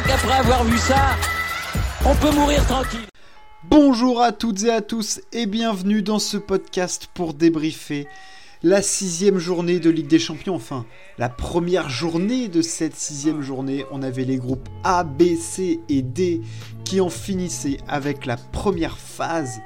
crois qu'après avoir vu ça, on peut mourir tranquille. Bonjour à toutes et à tous et bienvenue dans ce podcast pour débriefer la sixième journée de Ligue des Champions, enfin la première journée de cette sixième journée. On avait les groupes A, B, C et D qui en finissaient avec la première phase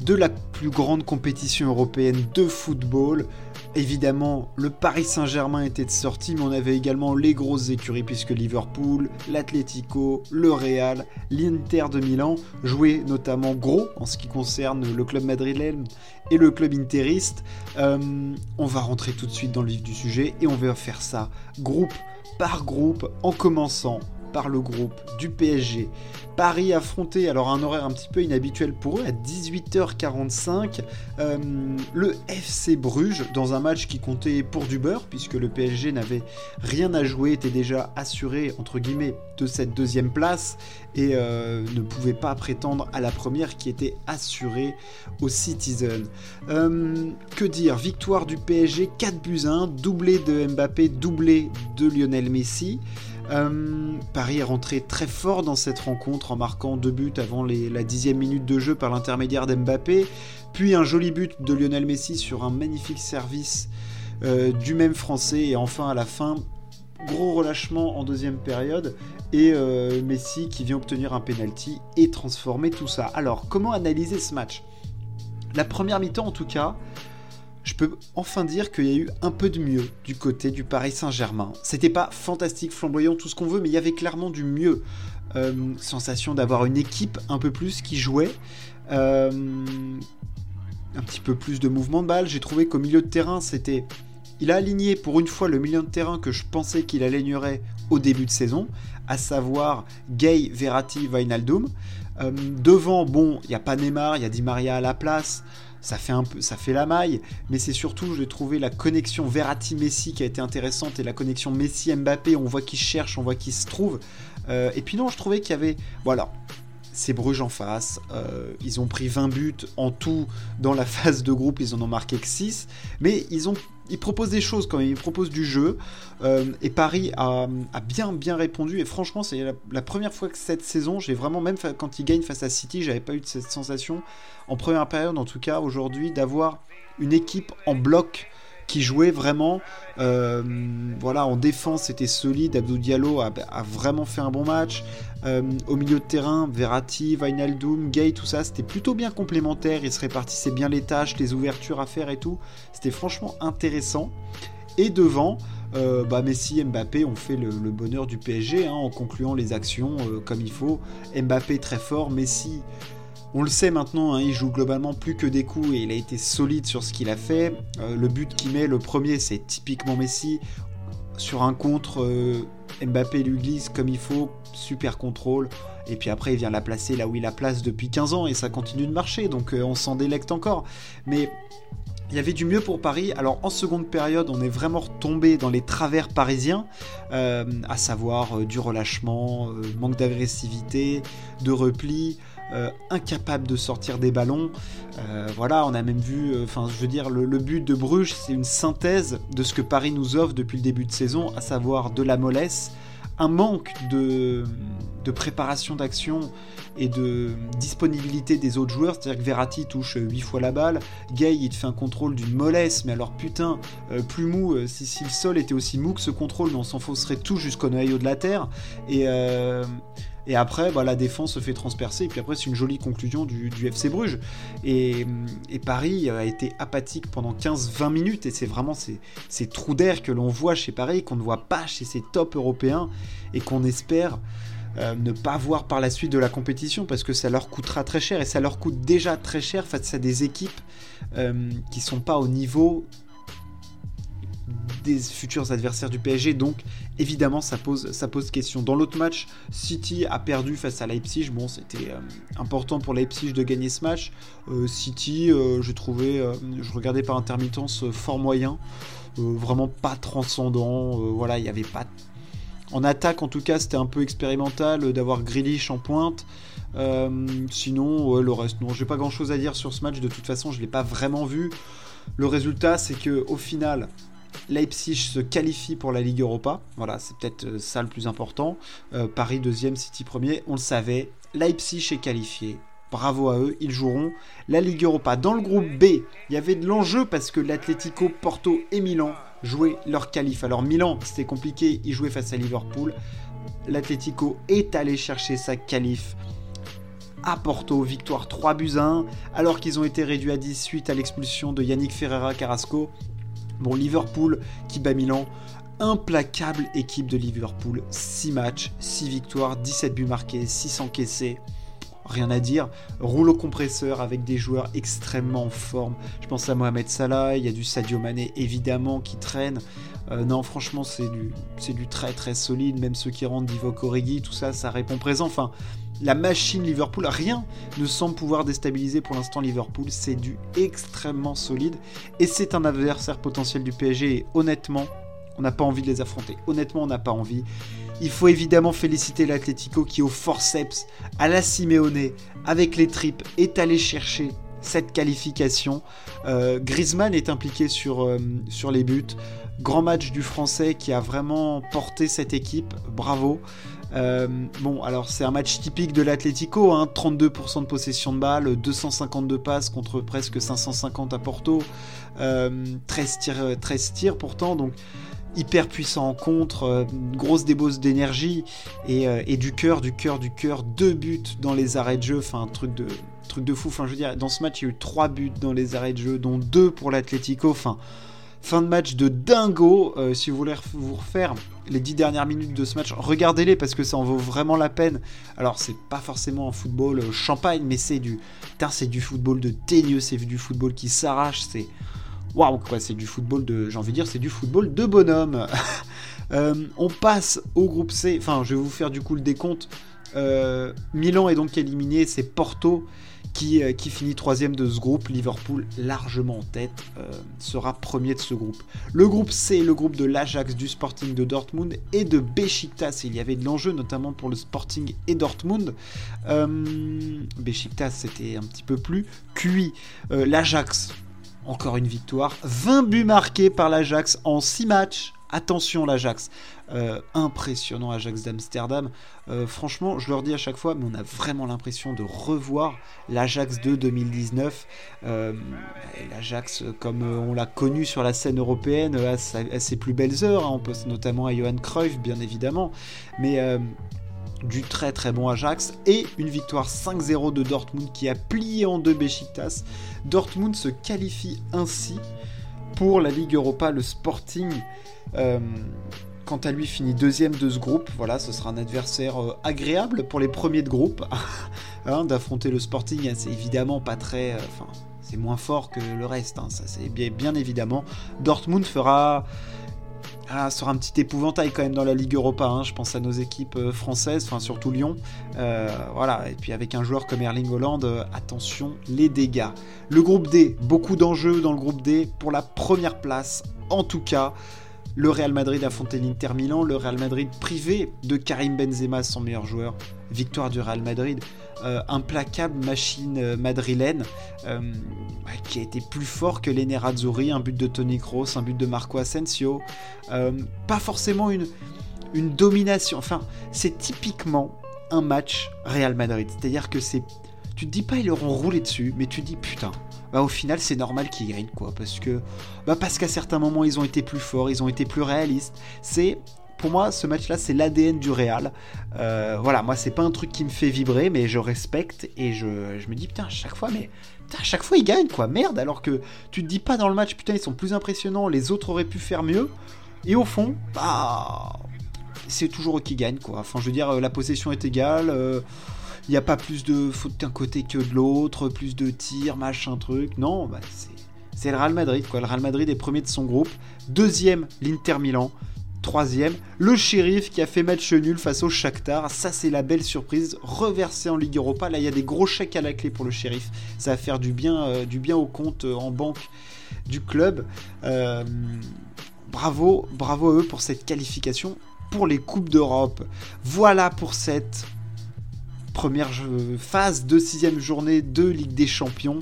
de la plus grande compétition européenne de football. Évidemment, le Paris Saint-Germain était de sortie, mais on avait également les grosses écuries, puisque Liverpool, l'Atlético, le Real, l'Inter de Milan jouaient notamment gros en ce qui concerne le club madrilène et le club interiste. Euh, on va rentrer tout de suite dans le vif du sujet et on va faire ça groupe par groupe en commençant par le groupe du PSG. Paris affronté, alors un horaire un petit peu inhabituel pour eux, à 18h45, euh, le FC Bruges dans un match qui comptait pour du beurre, puisque le PSG n'avait rien à jouer, était déjà assuré, entre guillemets, de cette deuxième place, et euh, ne pouvait pas prétendre à la première qui était assurée aux Citizens. Euh, que dire? Victoire du PSG, 4 buts 1, doublé de Mbappé, doublé de Lionel Messi. Euh, Paris est rentré très fort dans cette rencontre en marquant deux buts avant la dixième minute de jeu par l'intermédiaire d'Mbappé, puis un joli but de Lionel Messi sur un magnifique service euh, du même français. Et enfin à la fin gros relâchement en deuxième période. Et euh, Messi qui vient obtenir un penalty et transformer tout ça. Alors comment analyser ce match? La première mi-temps en tout cas, je peux enfin dire qu'il y a eu un peu de mieux du côté du Paris Saint-Germain. C'était pas fantastique, flamboyant, tout ce qu'on veut, mais il y avait clairement du mieux. Euh, sensation d'avoir une équipe un peu plus qui jouait. Euh, un petit peu plus de mouvement de balle. J'ai trouvé qu'au milieu de terrain, c'était. Il a aligné pour une fois le milieu de terrain que je pensais qu'il alignerait au début de saison, à savoir Gay, Verratti, Wijnaldum. Euh, devant, bon, il n'y a pas Neymar, il y a Di Maria à la place ça fait un peu, ça fait la maille, mais c'est surtout, j'ai trouvé la connexion Verratti-Messi qui a été intéressante et la connexion Messi-Mbappé, on voit qu'ils cherchent, on voit qu'ils se trouvent. Euh, et puis non, je trouvais qu'il y avait, voilà, c'est Bruges en face. Euh, ils ont pris 20 buts en tout dans la phase de groupe, ils en ont marqué que 6. Mais ils, ont, ils proposent des choses quand même, ils proposent du jeu. Euh, et Paris a, bien bien répondu. Et franchement, c'est la, première fois que cette saison, j'ai vraiment, même quand ils gagnent face à City, j'avais pas eu cette sensation, en première période en tout cas, aujourd'hui, d'avoir une équipe en bloc qui jouait vraiment. Euh, voilà, en défense, c'était solide. Abdou Diallo a, vraiment fait un bon match. Euh, au milieu de terrain, Verratti, Wijnaldum, Gay, tout ça, c'était plutôt bien complémentaire. Ils se répartissaient bien les tâches, les ouvertures à faire et tout. C'était franchement intéressant. Et devant, euh, bah Messi et Mbappé ont fait le, bonheur du PSG hein, en concluant les actions comme il faut. Mbappé très fort, Messi on le sait maintenant, hein, il joue globalement plus que des coups et il a été solide sur ce qu'il a fait. Euh, le but qu'il met, le premier, c'est typiquement Messi. Sur un contre, euh, Mbappé lui comme il faut, super contrôle. Et puis après, il vient la placer là où il la place depuis 15 ans et ça continue de marcher, donc euh, on s'en délecte encore. Mais il y avait du mieux pour Paris. Alors en seconde période, on est vraiment retombé dans les travers parisiens, à savoir du relâchement, manque d'agressivité, de repli. Euh, incapable de sortir des ballons. Euh, voilà, on a même vu, euh, enfin, je veux dire, le, but de Bruges, c'est une synthèse de ce que Paris nous offre depuis le début de saison, à savoir de la mollesse, un manque de, préparation d'action et de disponibilité des autres joueurs. C'est-à-dire que Verratti touche 8 fois la balle, Gay il fait un contrôle d'une mollesse, mais alors putain, plus mou, si, si, le sol était aussi mou que ce contrôle, on s'enfoncerait tout jusqu'au noyau de la terre. Et, et après, bah, la défense se fait transpercer. Et puis après, c'est une jolie conclusion du, FC Bruges. Et, Paris a été apathique pendant 15-20 minutes. Et c'est vraiment ces, trous d'air que l'on voit chez Paris, qu'on ne voit pas chez ces top européens. Et qu'on espère euh, ne pas voir par la suite de la compétition. Parce que ça leur coûtera très cher. Et ça leur coûte déjà très cher face à des équipes euh, qui sont pas au niveau des futurs adversaires du PSG. Donc évidemment ça pose, ça pose question. Dans l'autre match, City a perdu face à Leipzig. Bon, c'était euh, important pour Leipzig de gagner ce match. Euh, City, euh, je trouvais, je regardais par intermittence fort moyen, vraiment pas transcendant. voilà, il n'y avait pas. En attaque, en tout cas, c'était un peu expérimental d'avoir Grealish en pointe. sinon, le reste, non, j'ai pas grand chose à dire sur ce match. De toute façon, je l'ai pas vraiment vu. Le résultat, c'est que au final, Leipzig se qualifie pour la Ligue Europa. Voilà, c'est peut-être euh, ça le plus important. Euh, Paris deuxième, City premier, on le savait. Leipzig est qualifié. Bravo à eux, ils joueront la Ligue Europa. Dans le groupe B, il y avait de l'enjeu parce que l'Atlético, Porto et Milan jouaient leur qualif. Alors Milan, c'était compliqué, ils jouaient face à Liverpool. L'Atlético est allé chercher sa qualif à Porto, victoire 3 buts à 1, alors qu'ils ont été réduits à 10 suite à l'expulsion de Yannick Ferreira Carrasco. Bon, Liverpool qui bat Milan, implacable équipe de Liverpool, 6 matchs, 6 victoires, 17 buts marqués, 6 encaissés. Rien à dire, rouleau compresseur avec des joueurs extrêmement en forme. Je pense à Mohamed Salah, il y a du Sadio Mané évidemment qui traîne. Euh, non, franchement, c'est du, du très très solide. Même ceux qui rentrent, Divock Origi, tout ça, ça répond présent. Enfin, la machine Liverpool, rien ne semble pouvoir déstabiliser pour l'instant Liverpool. C'est du extrêmement solide et c'est un adversaire potentiel du PSG. Et honnêtement, on n'a pas envie de les affronter. Honnêtement, on n'a pas envie. Il faut évidemment féliciter l'Atlético qui, au forceps, à la Simeone, avec les tripes, est allé chercher cette qualification. Euh, Griezmann est impliqué euh, sur les buts. Grand match du Français qui a vraiment porté cette équipe. Bravo. Euh, bon, alors c'est un match typique de l'Atlético, hein, 32% de possession de balle, 252 passes contre presque 550 à Porto, 13 tirs, 13 tirs pourtant, donc hyper puissant en contre, euh, grosse débauche d'énergie euh, et, du cœur, du cœur, du cœur, deux buts dans les arrêts de jeu, enfin un truc de, truc de fou. Enfin, je veux dire, dans ce match, il y a eu trois buts dans les arrêts de jeu, dont deux pour l'Atlético. Enfin, fin de match de dingo. Euh, si vous voulez vous refaire les dix dernières minutes de ce match, regardez-les parce que ça en vaut vraiment la peine. Alors, c'est pas forcément un football champagne, mais c'est du, c'est du football de teigneux, c'est du football qui s'arrache, c'est waouh, c'est du football de, j'ai envie de dire, c'est du football de bonhomme. Euh, on passe au groupe C, enfin, je vais vous faire du coup le décompte. Euh, Milan est donc éliminé, c'est Porto qui, euh, qui, finit troisième de ce groupe. Liverpool, largement en tête, sera premier de ce groupe. Le groupe C, le groupe de l'Ajax, du Sporting de Dortmund et de Besiktas. Il y avait de l'enjeu, notamment pour le Sporting et Dortmund. Besiktas, c'était un petit peu plus cuit. L'Ajax, encore une victoire. 20 buts marqués par l'Ajax en 6 matchs. Attention l'Ajax. Euh, impressionnant Ajax d'Amsterdam. Euh, franchement, je leur dis à chaque fois, mais on a vraiment l'impression de revoir l'Ajax de 2019. Euh, L'Ajax, comme on l'a connu sur la scène européenne, à, ses plus belles heures. Hein. Notamment à Johan Cruyff, bien évidemment. Mais du très très bon Ajax et une victoire 5-0 de Dortmund qui a plié en deux Besiktas. Dortmund se qualifie ainsi pour la Ligue Europa. Le Sporting, euh, quant à lui, finit deuxième de ce groupe. Voilà, ce sera un adversaire euh, agréable pour les premiers de groupe. Hein, d'affronter le Sporting, c'est évidemment pas très. Euh, c'est moins fort que le reste. Hein, ça, c'est bien évidemment. Dortmund fera ah, sera un petit épouvantail quand même dans la Ligue Europa. Hein. Je pense à nos équipes euh, françaises, enfin surtout Lyon. Euh, voilà, et puis avec un joueur comme Erling Holland, euh, attention les dégâts. Le groupe D, beaucoup d'enjeux dans le groupe D pour la première place. En tout cas, le Real Madrid affrontait l'Inter Milan, le Real Madrid privé de Karim Benzema, son meilleur joueur. Victoire du Real Madrid. Euh, implacable machine euh, madrilène euh, qui a été plus fort que les Nerazzurri, un but de Tony Kroos, un but de Marco Asensio. pas forcément une, une domination. Enfin, c'est typiquement un match Real Madrid. C'est-à-dire que c'est. Tu te dis pas ils leur ont roulé dessus, mais tu te dis putain. Bah, au final c'est normal qu'ils gagnent quoi parce que bah, parce qu'à certains moments ils ont été plus forts ils ont été plus réalistes c'est pour moi, ce match-là, c'est l'ADN du Real. Euh, voilà, moi, c'est pas un truc qui me fait vibrer, mais je respecte et je, me dis, putain, à chaque fois, mais à chaque fois, ils gagnent, quoi. Merde, alors que tu te dis pas dans le match, putain, ils sont plus impressionnants, les autres auraient pu faire mieux. Et au fond, bah, c'est toujours eux qui gagnent, quoi. Enfin, je veux dire, la possession est égale. Euh, il n'y a pas plus de fautes d'un côté que de l'autre, plus de tirs, machin truc. Non, bah, c'est le Real Madrid, quoi. Le Real Madrid est premier de son groupe. Deuxième, l'Inter Milan. Troisième, le shérif qui a fait match nul face au Shakhtar. Ça, c'est la belle surprise. Reversé en Ligue Europa. Là, il y a des gros chèques à la clé pour le shérif. Ça va faire du bien, euh, au compte euh, en banque du club. Euh, bravo, bravo à eux pour cette qualification pour les Coupes d'Europe. Voilà pour cette première phase de sixième journée de Ligue des Champions.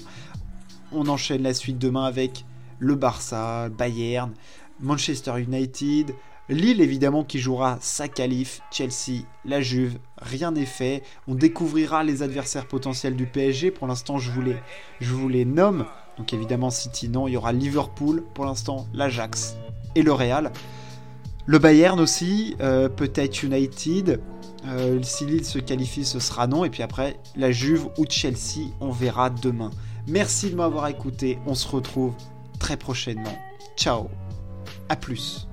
On enchaîne la suite demain avec le Barça, Bayern, Manchester United, Lille évidemment qui jouera sa qualif, Chelsea, la Juve, rien n'est fait. On découvrira les adversaires potentiels du PSG. Pour l'instant, je vous les, je vous les nomme. Donc évidemment City non, il y aura Liverpool pour l'instant, l'Ajax et le Real. Le Bayern aussi, euh, peut-être United. Euh, si Lille se qualifie, ce sera non. Et puis après, la Juve ou Chelsea, on verra demain. Merci de m'avoir écouté. On se retrouve très prochainement. Ciao. À plus.